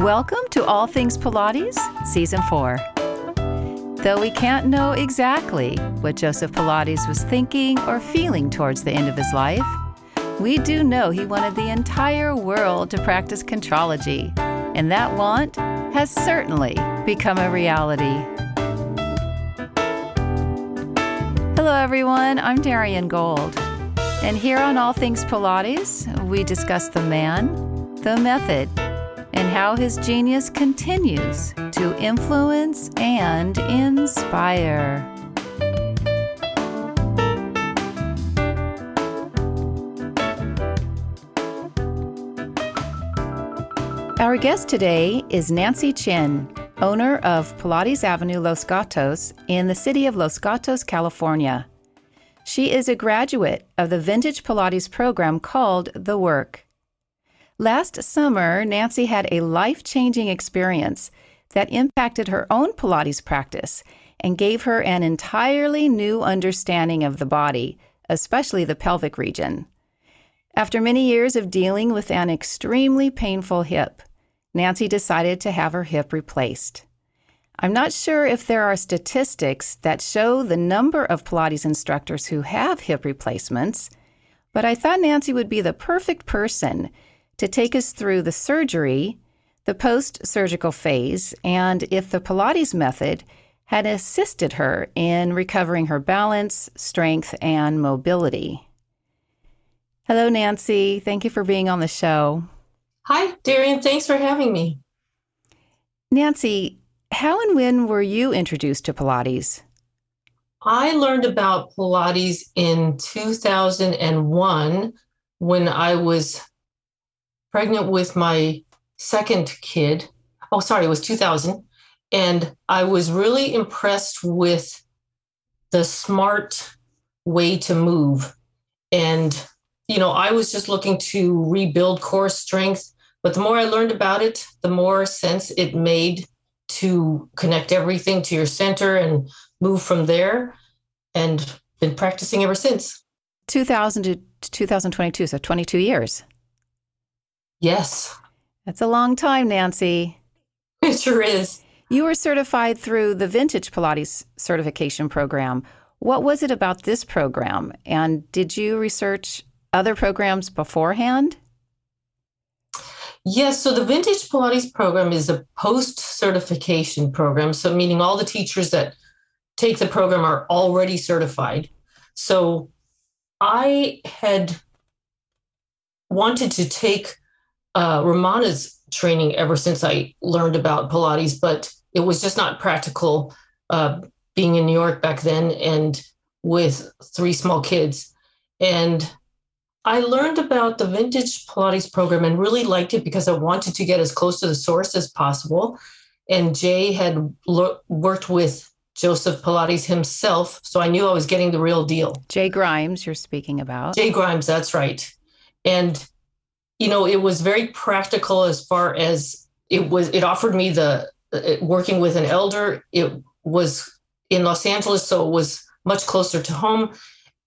Welcome to All Things Pilates, Season 4. Though we can't know exactly what Joseph Pilates was thinking or feeling towards the end of his life, we do know he wanted the entire world to practice contrology, and that want has certainly become a reality. Hello, everyone. I'm Darien Gold. And here on All Things Pilates, we discuss the man, the method, and how his genius continues to influence and inspire. Our guest today is Nancy Chin, owner of Pilates Avenue Los Gatos in the city of Los Gatos, California. She is a graduate of the vintage Pilates program called The Work. Last summer, Nancy had a life changing experience that impacted her own Pilates practice and gave her an entirely new understanding of the body, especially the pelvic region. After many years of dealing with an extremely painful hip, Nancy decided to have her hip replaced. I'm not sure if there are statistics that show the number of Pilates instructors who have hip replacements, but I thought Nancy would be the perfect person to take us through the surgery, the post surgical phase, and if the Pilates method had assisted her in recovering her balance, strength, and mobility. Hello, Nancy. Thank you for being on the show. Hi, Darien. Thanks for having me. Nancy, how and when were you introduced to Pilates? I learned about Pilates in 2001 when I was pregnant with my second kid. Oh, sorry, it was 2000. And I was really impressed with the smart way to move. And, you know, I was just looking to rebuild core strength. But the more I learned about it, the more sense it made to connect everything to your center and move from there. And been practicing ever since. 2000 to 2022, so 22 years. Yes. That's a long time, Nancy. It sure is. You were certified through the Vintage Pilates certification program. What was it about this program? And did you research other programs beforehand? Yes, so the Vintage Pilates program is a post certification program. So, meaning all the teachers that take the program are already certified. So, I had wanted to take uh, Romana's training ever since I learned about Pilates, but it was just not practical uh, being in New York back then and with three small kids. And I learned about the vintage Pilates program and really liked it because I wanted to get as close to the source as possible. And Jay had lo- worked with Joseph Pilates himself, so I knew I was getting the real deal. Jay Grimes, you're speaking about. Jay Grimes, that's right. And you know, it was very practical as far as it was, it offered me the uh, working with an elder. It was in Los Angeles, so it was much closer to home.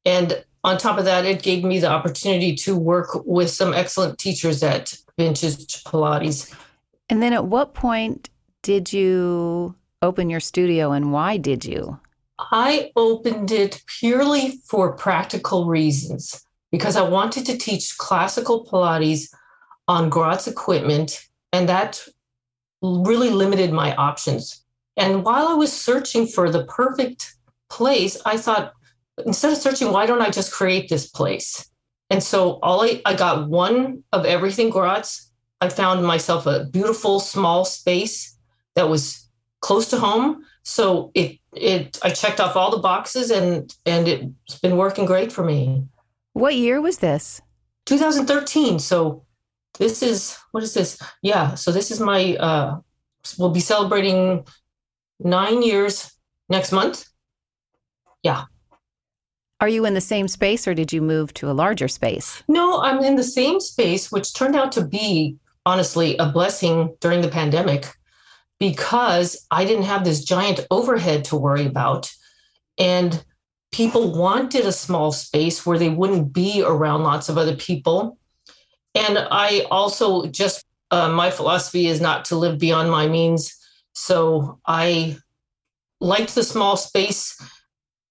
And on top of that, it gave me the opportunity to work with some excellent teachers at Vintage Pilates. And then at what point did you open your studio and why did you? I opened it purely for practical reasons because I wanted to teach classical Pilates on Gratz equipment, and that really limited my options. And while I was searching for the perfect place, I thought, instead of searching, why don't I just create this place? And so all I, I got one of everything Gratz. I found myself a beautiful small space that was close to home. So it it I checked off all the boxes and and it's been working great for me. What year was this? 2013. So this is what is this? Yeah. So this is my uh we'll be celebrating nine years next month. Yeah. Are you in the same space or did you move to a larger space? No, I'm in the same space, which turned out to be honestly a blessing during the pandemic because I didn't have this giant overhead to worry about. And people wanted a small space where they wouldn't be around lots of other people. And I also just uh, my philosophy is not to live beyond my means. So I liked the small space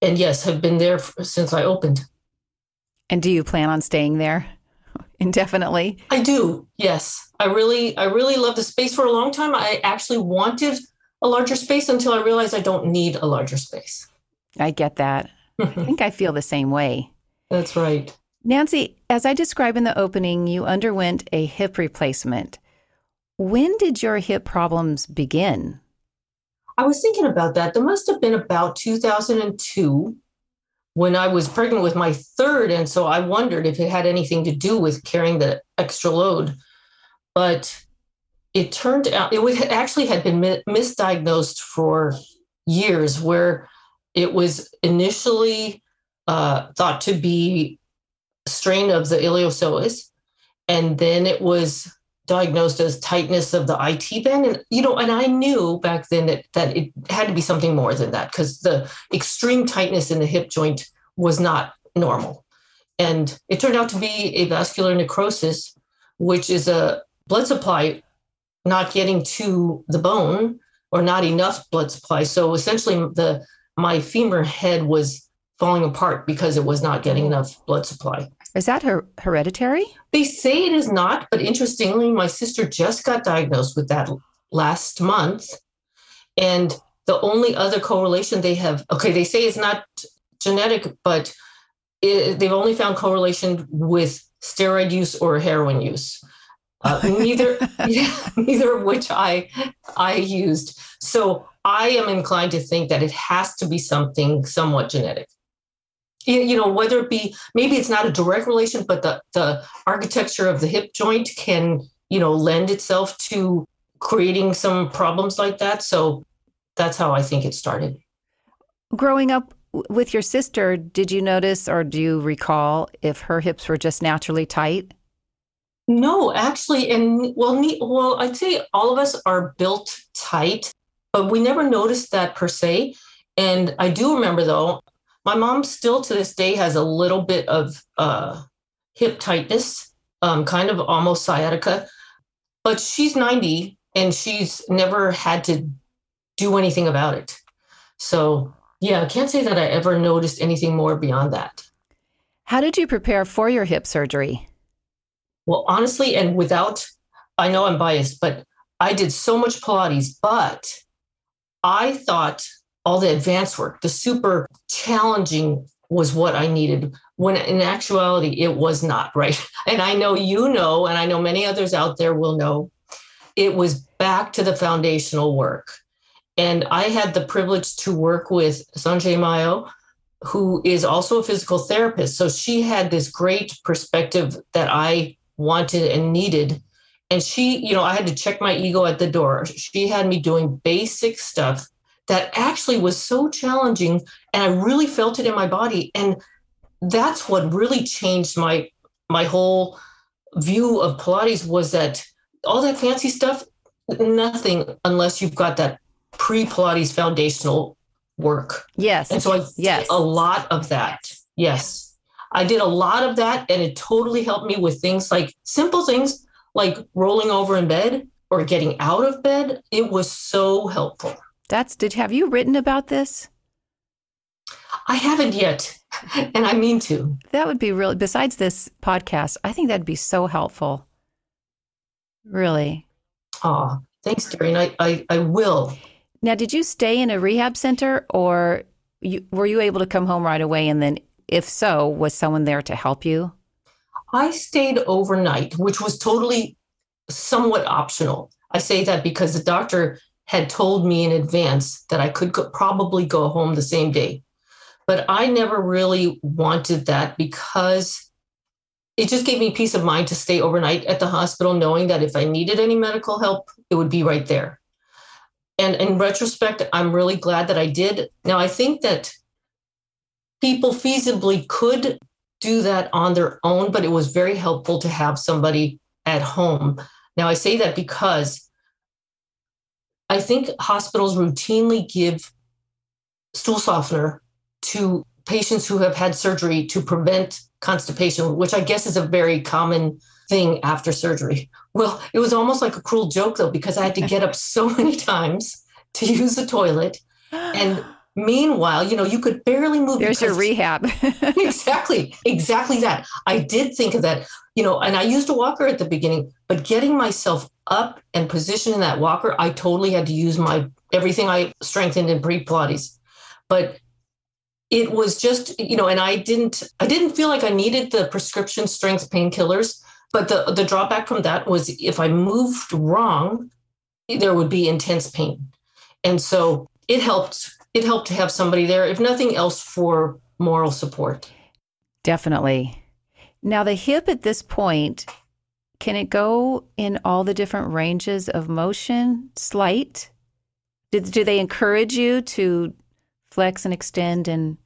and yes, have been there since I opened. And do you plan on staying there indefinitely? I do. Yes. I really I really love the space for a long time. I actually wanted a larger space until I realized I don't need a larger space. I get that. I think I feel the same way. That's right. Nancy, as I described in the opening, you underwent a hip replacement. When did your hip problems begin? I was thinking about that. There must have been about 2002 when I was pregnant with my third. And so I wondered if it had anything to do with carrying the extra load. But it turned out it actually had been misdiagnosed for years, where it was initially uh, thought to be a strain of the iliopsoas, and then it was diagnosed as tightness of the IT band. And, you know, and I knew back then that, that it had to be something more than that because the extreme tightness in the hip joint was not normal. And it turned out to be avascular necrosis, which is a blood supply not getting to the bone or not enough blood supply. So essentially the my femur head was falling apart because it was not getting enough blood supply. Is that her- hereditary? They say it is not, but interestingly, my sister just got diagnosed with that last month. And the only other correlation they have, okay, they say it's not genetic, but it, they've only found correlation with steroid use or heroin use. Uh, neither, yeah, neither of which I I used. So I am inclined to think that it has to be something somewhat genetic. You know whether it be maybe it's not a direct relation but the the architecture of the hip joint can you know lend itself to creating some problems like that. So that's how i think it started. Growing up with your sister did you notice or do you recall if her hips were just naturally tight? No actually and well well i'd say all of us are built tight but we never noticed that per se and i do remember though my mom still to this day has a little bit of uh, hip tightness, um, kind of almost sciatica, but she's 90 and she's never had to do anything about it. So, yeah, I can't say that I ever noticed anything more beyond that. How did you prepare for your hip surgery? Well, honestly, and without, I know I'm biased, but I did so much Pilates, but I thought all the advanced work, the super challenging was what I needed. When in actuality, it was not, right? And I know you know, and I know many others out there will know, it was back to the foundational work. And I had the privilege to work with Sanjay Mayo, who is also a physical therapist. So she had this great perspective that I wanted and needed. And she, you know, I had to check my ego at the door. She had me doing basic stuff that actually was so challenging and I really felt it in my body. And that's what really changed my my whole view of pilates was that all that fancy stuff nothing unless you've got that pre pilates foundational work. Yes. And so i yes. a lot of that. Yes. I did a lot of that and it totally helped me with things like simple things like rolling over in bed or getting out of bed it was so helpful that's did have you written about this? I haven't yet, and I mean to. That would be really besides this podcast, I think that'd be so helpful. Really. Oh, thanks, Doreen. I, I, I will. Now, did you stay in a rehab center or you, were you able to come home right away? And then, if so, was someone there to help you? I stayed overnight, which was totally somewhat optional. I say that because the doctor had told me in advance that I could go, probably go home the same day. But I never really wanted that because it just gave me peace of mind to stay overnight at the hospital, knowing that if I needed any medical help, it would be right there. And in retrospect, I'm really glad that I did. Now, I think that people feasibly could do that on their own, but it was very helpful to have somebody at home. Now, I say that because I think hospitals routinely give stool softener to patients who have had surgery to prevent constipation, which I guess is a very common thing after surgery. Well, it was almost like a cruel joke though, because I had to get up so many times to use the toilet. And meanwhile, you know, you could barely move. There's your rehab. exactly, exactly that. I did think of that, you know, and I used a walker at the beginning, but getting myself up and positioned in that walker, I totally had to use my everything I strengthened in pre Pilates. But it was just you know and i didn't i didn't feel like i needed the prescription strength painkillers but the the drawback from that was if i moved wrong there would be intense pain and so it helped it helped to have somebody there if nothing else for moral support definitely now the hip at this point can it go in all the different ranges of motion slight did, do they encourage you to flex and extend and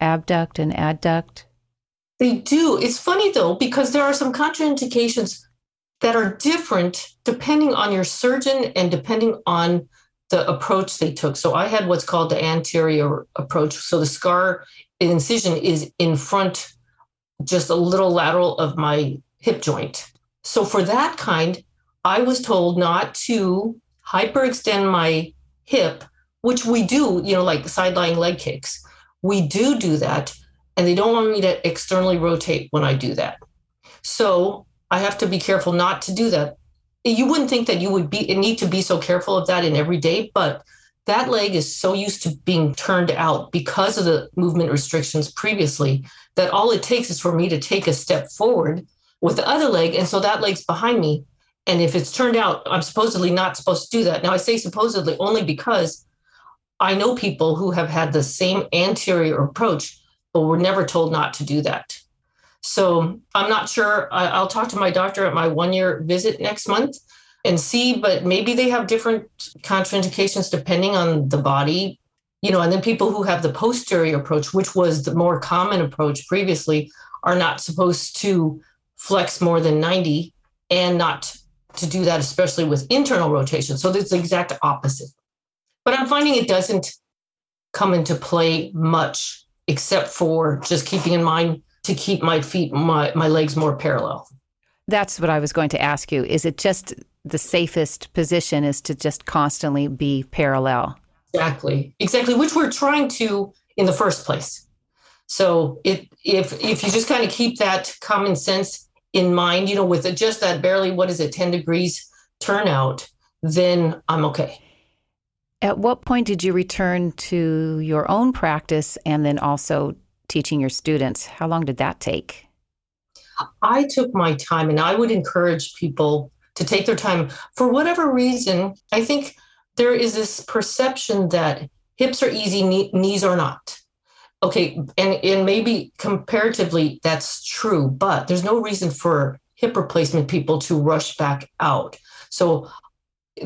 abduct and adduct? They do. It's funny though, because there are some contraindications that are different depending on your surgeon and depending on the approach they took. So I had what's called the anterior approach. So the scar incision is in front, just a little lateral of my hip joint. So for that kind, I was told not to hyperextend my hip, which we do, you know, like side lying leg kicks we do do that and they don't want me to externally rotate when I do that. So I have to be careful not to do that. You wouldn't think that you would be need to be so careful of that in every day, but that leg is so used to being turned out because of the movement restrictions previously that all it takes is for me to take a step forward with the other leg. And so that leg's behind me. And if it's turned out, I'm supposedly not supposed to do that. Now, I say supposedly only because I know people who have had the same anterior approach, but were never told not to do that. So I'm not sure. I'll talk to my doctor at my one year visit next month and see, but maybe they have different contraindications depending on the body, you know, and then people who have the posterior approach, which was the more common approach previously, are not supposed to flex more than 90 and not to do that, especially with internal rotation. So it's the exact opposite. But I'm finding it doesn't come into play much, except for just keeping in mind to keep my feet, my, my legs more parallel. That's what I was going to ask you. Is it just the safest position is to just constantly be parallel? Exactly. Exactly, which we're trying to in the first place. So it, if if you just kind of keep that common sense in mind, you know, with just that barely what is it, 10 degrees turnout, then I'm okay. At what point did you return to your own practice and then also teaching your students? How long did that take? I took my time and I would encourage people to take their time. For whatever reason, I think there is this perception that hips are easy, knees are not. Okay, and, and maybe comparatively that's true, but there's no reason for hip replacement people to rush back out. So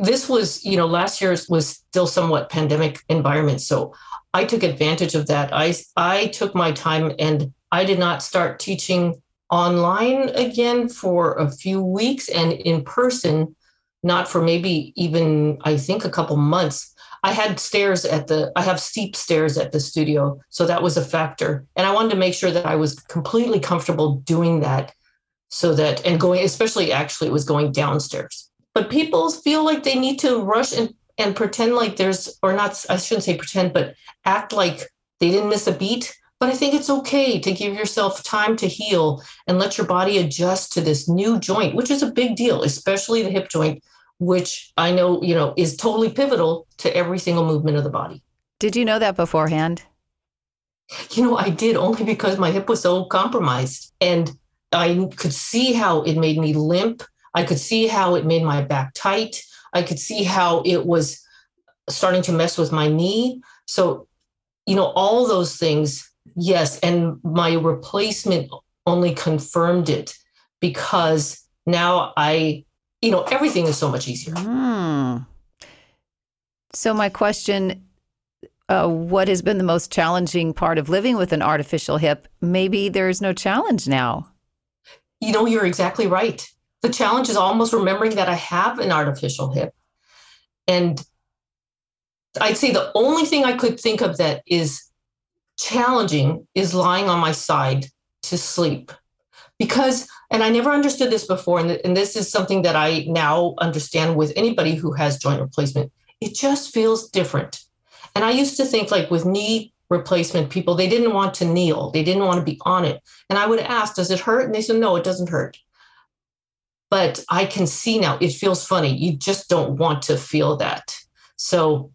this was, you know, last year was still somewhat pandemic environment. So I took advantage of that. I I took my time and I did not start teaching online again for a few weeks and in person, not for maybe even I think a couple months. I had stairs at the I have steep stairs at the studio, so that was a factor. And I wanted to make sure that I was completely comfortable doing that so that and going especially actually it was going downstairs but people feel like they need to rush and, and pretend like there's or not i shouldn't say pretend but act like they didn't miss a beat. But i think it's okay to give yourself time to heal and let your body adjust to this new joint which is a big deal especially the hip joint which i know you know is totally pivotal to every single movement of the body. Did you know that beforehand? You know i did only because my hip was so compromised. And i could see how it made me limp I could see how it made my back tight. I could see how it was starting to mess with my knee. So, you know, all those things, yes. And my replacement only confirmed it because now I, you know, everything is so much easier. Mm. So, my question uh, what has been the most challenging part of living with an artificial hip? Maybe there's no challenge now. You know, you're exactly right the challenge is almost remembering that I have an artificial hip. And I'd say the only thing I could think of that is challenging is lying on my side to sleep. Because, and I never understood this before, and, and this is something that I now understand with anybody who has joint replacement, it just feels different. And I used to think like with knee replacement people, they didn't want to kneel, they didn't want to be on it. And I would ask, Does it hurt? And they said, No, it doesn't hurt. But I can see now it feels funny. You just don't want to feel that. So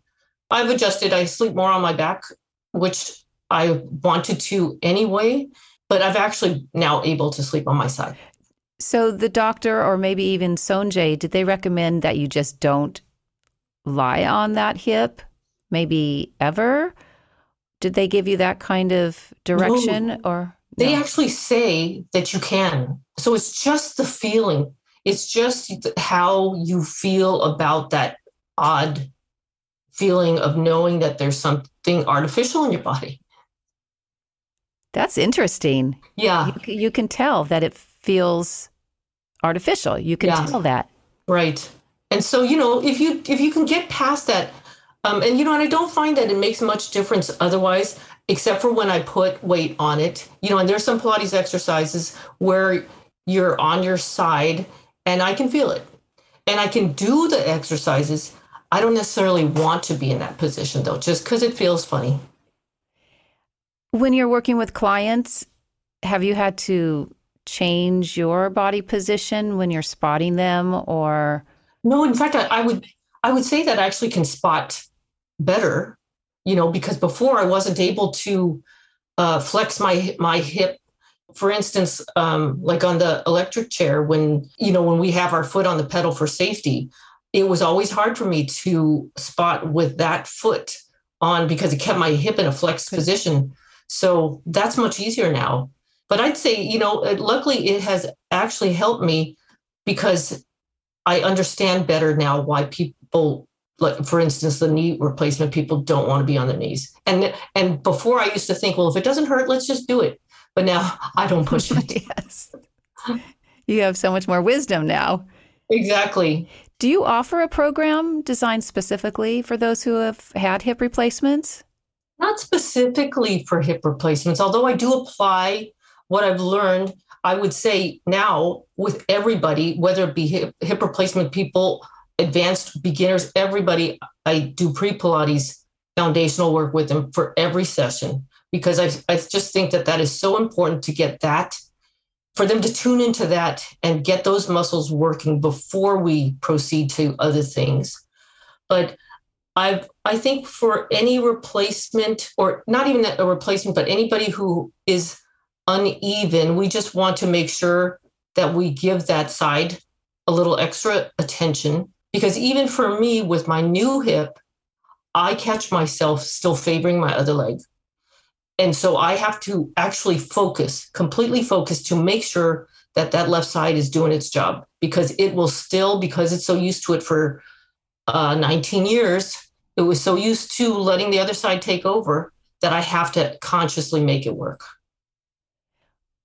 I've adjusted. I sleep more on my back, which I wanted to anyway, but I've actually now able to sleep on my side. So the doctor or maybe even Sonjay, did they recommend that you just don't lie on that hip? Maybe ever? Did they give you that kind of direction no. or no? They actually say that you can. So it's just the feeling. It's just how you feel about that odd feeling of knowing that there's something artificial in your body. That's interesting. Yeah. You, you can tell that it feels artificial. You can yeah. tell that. Right. And so, you know, if you if you can get past that, um, and you know, and I don't find that it makes much difference otherwise, except for when I put weight on it. You know, and there's some Pilates exercises where you're on your side and I can feel it. And I can do the exercises I don't necessarily want to be in that position though, just because it feels funny. When you're working with clients, have you had to change your body position when you're spotting them or no in fact I, I, would i would say that I actually can spot better you know because before i wasn't able to uh, flex my my hip for instance um, like on the electric chair when you know when we have our foot on the pedal for safety it was always hard for me to spot with that foot on because it kept my hip in a flexed position. So that's much easier now. But I'd say, you know, luckily it has actually helped me because I understand better now why people like for instance the knee replacement people don't want to be on their knees and and before i used to think well if it doesn't hurt let's just do it but now i don't push it. Yes. You have so much more wisdom now. Exactly. Do you offer a program designed specifically for those who have had hip replacements? Not specifically for hip replacements, although I do apply what I've learned. I would say now with everybody, whether it be hip, hip replacement people, advanced beginners, everybody, I do pre Pilates foundational work with them for every session because I, I just think that that is so important to get that for them to tune into that and get those muscles working before we proceed to other things. But I I think for any replacement or not even a replacement, but anybody who is uneven, we just want to make sure that we give that side a little extra attention because even for me with my new hip, I catch myself still favoring my other leg. And so I have to actually focus, completely focus to make sure that that left side is doing its job because it will still, because it's so used to it for uh, 19 years, it was so used to letting the other side take over that I have to consciously make it work.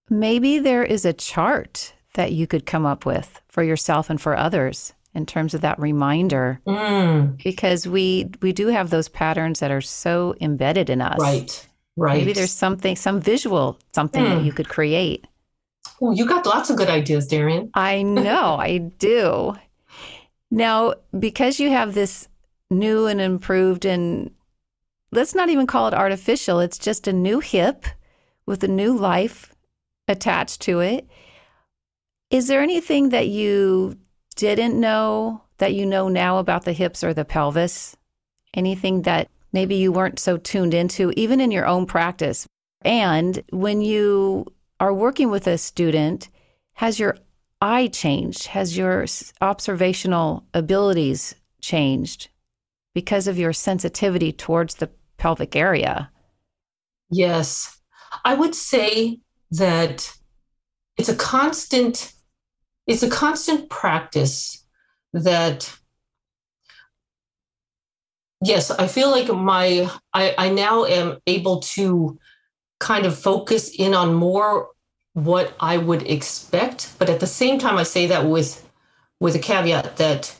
Maybe there is a chart that you could come up with for yourself and for others in terms of that reminder mm. because we we do have those patterns that are so embedded in us right Right. Maybe there's something, some visual, something that hmm. you could create. Oh, you got lots of good ideas, Darien. I know, I do. Now, because you have this new and improved, and let's not even call it artificial, it's just a new hip with a new life attached to it. Is there anything that you didn't know that you know now about the hips or the pelvis? Anything that maybe you weren't so tuned into, even in your own practice. And when you are working with a student, has your eye changed? Has your observational abilities changed because of your sensitivity towards the pelvic area? Yes. I would say that it's a constant it's a constant practice that yes, I feel like my I, I now am able to kind of focus in on more what I would expect, but at the same time, I say that with with a caveat that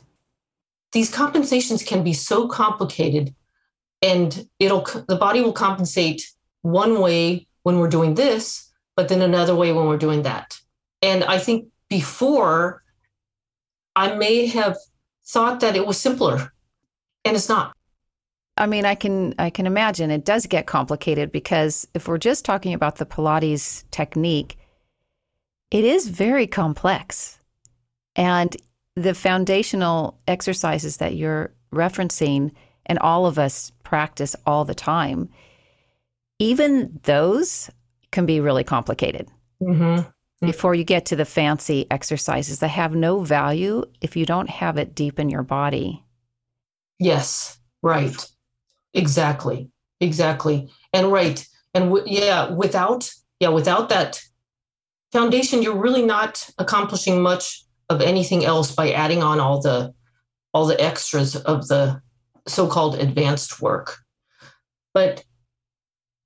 these compensations can be so complicated, and it'll the body will compensate one way when we're doing this, but then another way when we're doing that. And I think before I may have thought that it was simpler and it's not. I mean, I can I can imagine it does get complicated because if we're just talking about the Pilates technique, it is very complex. And the foundational exercises that you're referencing and all of us practice all the time, even those can be really complicated. Mm-hmm. Before you get to the fancy exercises that have no value if you don't have it deep in your body. Yes, right. Exactly. Exactly. And right. And w- yeah, without yeah, without that foundation, you're really not accomplishing much of anything else by adding on all the all the extras of the so-called advanced work. But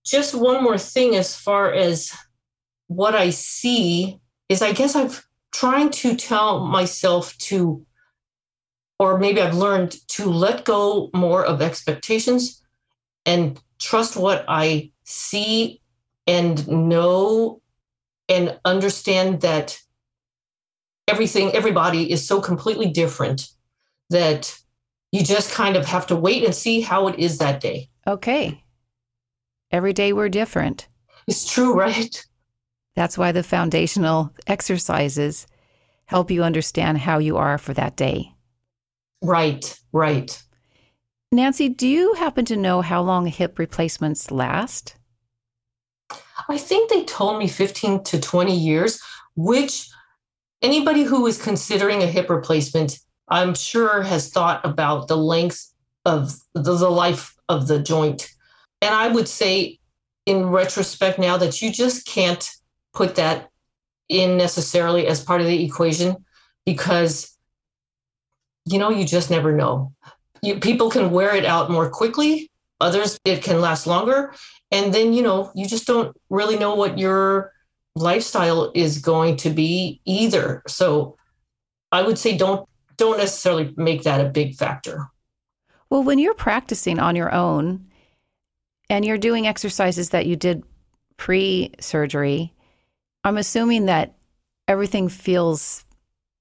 just one more thing as far as what I see is I guess I've trying to tell myself to or maybe I've learned to let go more of expectations and trust what I see and know and understand that everything, everybody is so completely different that you just kind of have to wait and see how it is that day. Okay. Every day we're different. It's true, right? That's why the foundational exercises help you understand how you are for that day. Right, right. Nancy, do you happen to know how long hip replacements last? I think they told me 15 to 20 years, which anybody who is considering a hip replacement, I'm sure has thought about the length of the, the life of the joint. And I would say, in retrospect, now that you just can't put that in necessarily as part of the equation because you know, you just never know. You, people can wear it out more quickly, others, it can last longer. And then, you know, you just don't really know what your lifestyle is going to be either. So I would say don't don't necessarily make that a big factor. Well, when you're practicing on your own and you're doing exercises that you did pre-surgery, I'm assuming that everything feels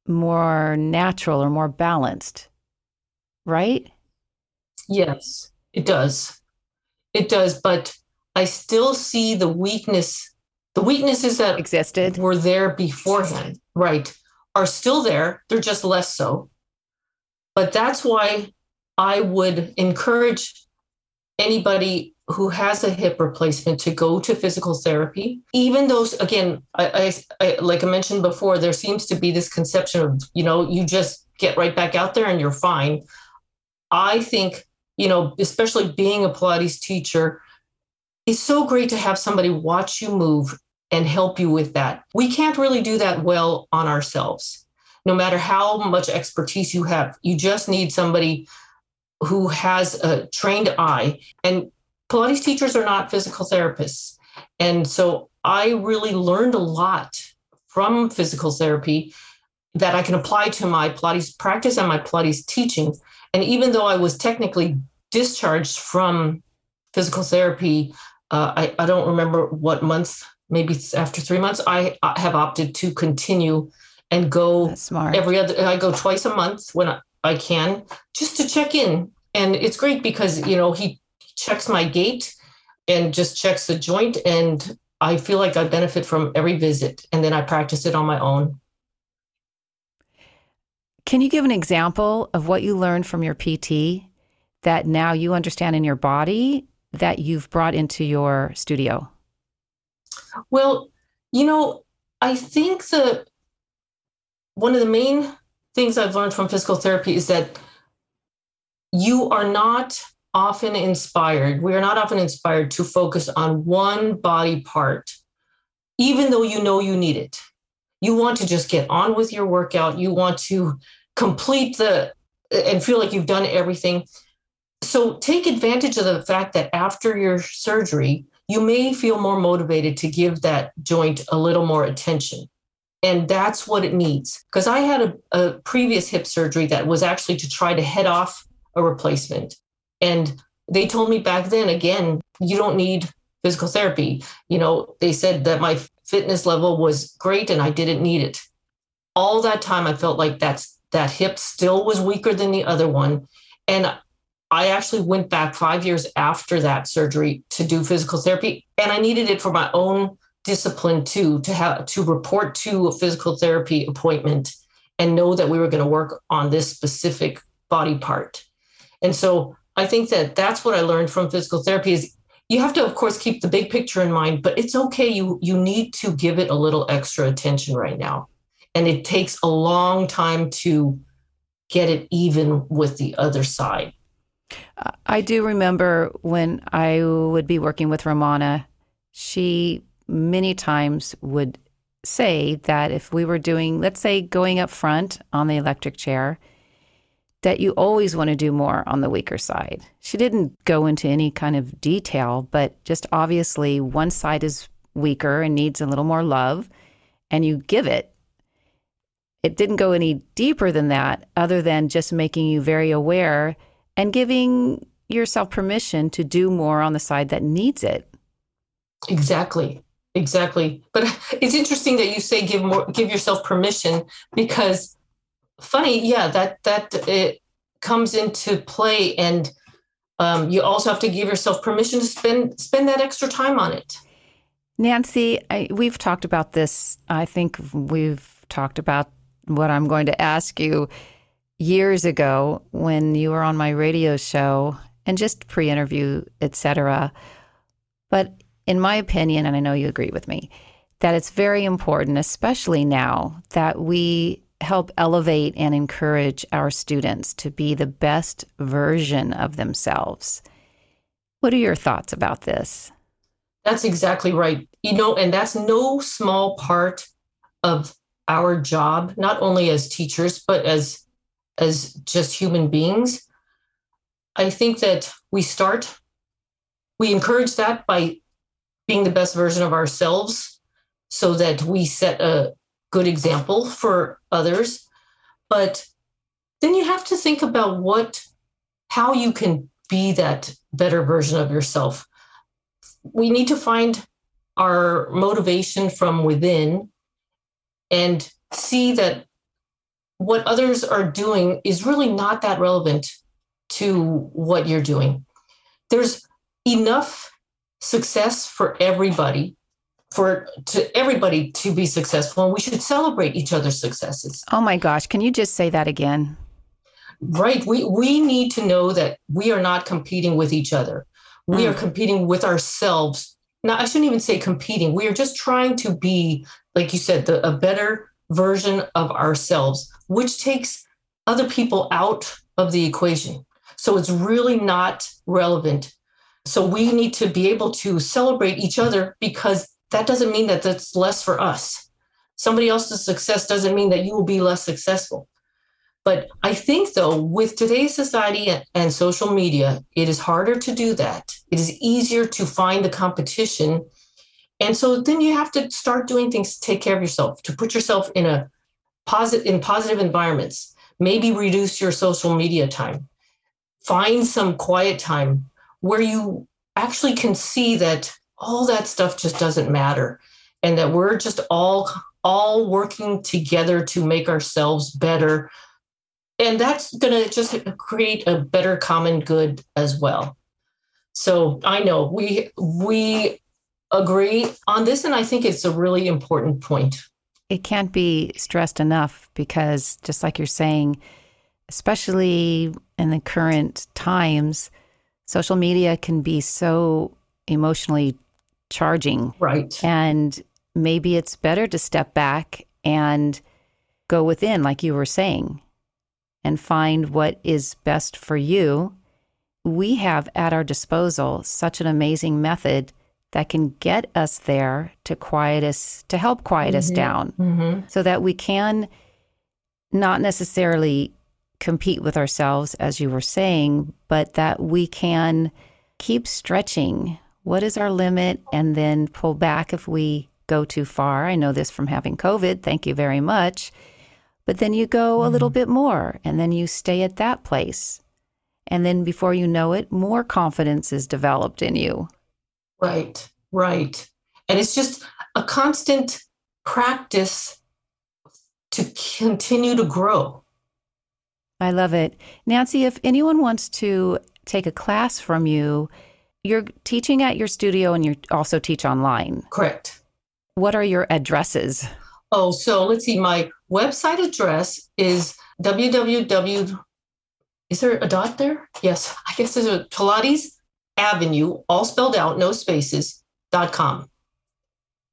more natural or more balanced, right? Yes, it does. It does, but I still see the weakness. The weaknesses that existed were there beforehand, right, are still there. They're just less so. But that's why I would encourage anybody who has a hip replacement to go to physical therapy. Even those again I, I, I, like i mentioned before there seems to be this conception of you know you just get right back out there and you're fine. I think you know especially being a pilates teacher it's so great to have somebody watch you move and help you with that. We can't really do that well on ourselves. No matter how much expertise you have you just need somebody who has a trained eye. And Pilates teachers are not physical therapists. And so I really learned a lot from physical therapy that I can apply to my Pilates practice and my Pilates teaching. And even though I was technically discharged from physical therapy, uh, I, I don't remember what month, maybe after three months, I, have opted to continue and go every other, I go twice a month when I can just to check in. And it's great because, you know, he checks my gait and just checks the joint. And I feel like I benefit from every visit. And then I practice it on my own. Can you give an example of what you learned from your PT that now you understand in your body that you've brought into your studio? Well, you know, I think the one of the main things I've learned from physical therapy is that you are not often inspired, we are not often inspired to focus on one body part, even though you know you need it. You want to just get on with your workout. You want to complete the and feel like you've done everything. So take advantage of the fact that after your surgery, you may feel more motivated to give that joint a little more attention. And that's what it needs. Because I had a, a, previous hip surgery that was actually to try to head off a replacement. And they told me back then, again, you don't need physical therapy. You know, they said that my fitness level was great and I didn't need it. All that time I felt like that's that hip still was weaker than the other one. And I actually went back five years after that surgery to do physical therapy. And I needed it for my own discipline too, to have to report to a physical therapy appointment and know that we were going to work on this specific body part. And so I think that that's what I learned from physical therapy is you have to of course keep the big picture in mind, but it's okay you you need to give it a little extra attention right now. And it takes a long time to get it even with the other side. I do remember when I would be working with Romana, she many times would say that if we were doing, let's say, going up front on the electric chair, that you always want to do more on the weaker side. She didn't go into any kind of detail, but just obviously one side is weaker and needs a little more love, and you give it. It didn't go any deeper than that, other than just making you very aware and giving yourself permission to do more on the side that needs it. Exactly. Exactly. But it's interesting that you say give more give yourself permission because funny, yeah, that that it comes into play and um, you also have to give yourself permission to spend spend that extra time on it. Nancy, I, we've talked about this. I think we've talked about what I'm going to ask you years ago when you were on my radio show and just pre-interview, etc. But in my opinion, and I know you agree with me, that it's very important, especially now, that we help elevate and encourage our students to be the best version of themselves. What are your thoughts about this? That's exactly right. You know, and that's no small part of our job, not only as teachers, but as as just human beings. I think that we start, we encourage that by being the best version of ourselves so that we set a good example for others. But then you have to think about what, how you can be that better version of yourself. We need to find our motivation from within and see that what others are doing is really not that relevant to what you're doing. There's enough success for everybody for to everybody to be successful and we should celebrate each other's successes. Oh my gosh can you just say that again? Right we we need to know that we are not competing with each other. We mm. are competing with ourselves. Now i shouldn't even say competing. We are just trying to be like you said the, a better version of ourselves which takes other people out of the equation. So it's really not relevant. So we need to be able to celebrate each other because that doesn't mean that that's less for us. Somebody else's success doesn't mean that you will be less successful. But I think, though, with today's society and social media, it is harder to do that. It is easier to find the competition. And so then you have to start doing things to take care of yourself, to put yourself in a positive in positive environments. Maybe reduce your social media time. Find some quiet time where you actually can see that all that stuff just doesn't matter. And that we're just all all working together to make ourselves better. And that's going to just create a better common good as well. So i know we we agree on this and i think it's a really important point. It can't be stressed enough because just like you're saying especially in the current times social media can be so emotionally charging. Right. And maybe it's better to step back and go within, like you were saying, and find what is best for you. We have at our disposal such an amazing method that can get us there to quiet us, to help quiet mm-hmm. us down, mm-hmm. so that we can not necessarily compete with ourselves, as you were saying, but that we can keep stretching. What is our limit? And then pull back if we go too far. I know this from having COVID. Thank you very much. But then you go a little mm-hmm. bit more and then you stay at that place. And then before you know it, more confidence is developed in you. Right. Right. And it's just a constant practice to continue to grow. I love it. Nancy, if anyone wants to take a class from you, you're teaching at your studio and you also teach online. Correct. What are your addresses? Oh, so let's see. My website address is www. Is there a dot there? Yes, I guess there's a Pilates Avenue, all spelled out, no spaces, dot com.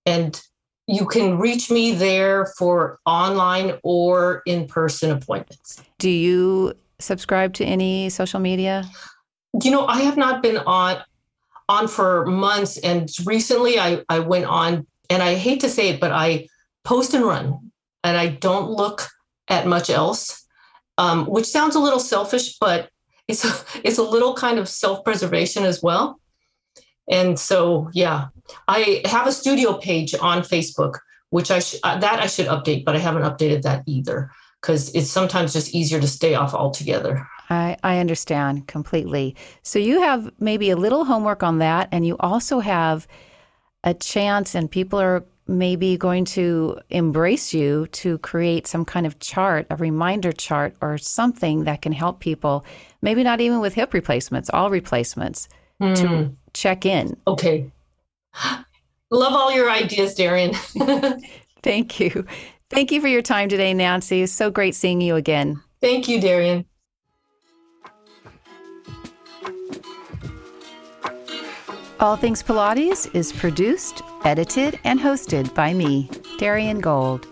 And you can reach me there for online or in person appointments. Do you subscribe to any social media? You know, I have not been on on for months and recently I I went on and I hate to say it but I post and run and I don't look at much else. Um, which sounds a little selfish but it's a, it's a little kind of self-preservation as well. And so, yeah, I have a studio page on Facebook, which I sh- uh, that I should update, but I haven't updated that either because it's sometimes just easier to stay off altogether. I, I understand completely. So you have maybe a little homework on that, and you also have a chance, and people are maybe going to embrace you to create some kind of chart, a reminder chart, or something that can help people, maybe not even with hip replacements, all replacements, mm. to hmm. check in. Okay. Love all your ideas, Darien. Thank you. Thank you for your time today, Nancy. It's so great seeing you again. Thank you, Darien. All Things Pilates is produced, edited, and hosted by me, Darien Gold.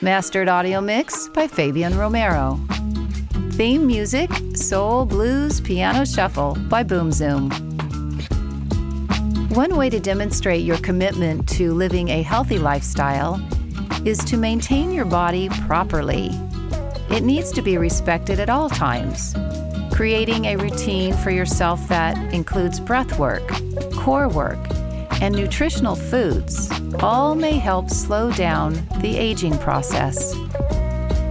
Mastered audio mix by Fabian Romero. Theme music, Soul Blues Piano Shuffle by Boom Zoom. One way to demonstrate your commitment to living a healthy lifestyle is to maintain your body properly. It needs to be respected at all times. Creating a routine for yourself that includes breath work, core work, and nutritional foods all may help slow down the aging process.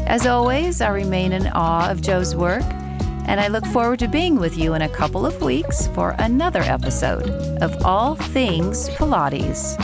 As always, I remain in awe of Joe's work and I look forward to being with you in a couple of weeks for another episode of All Things Pilates.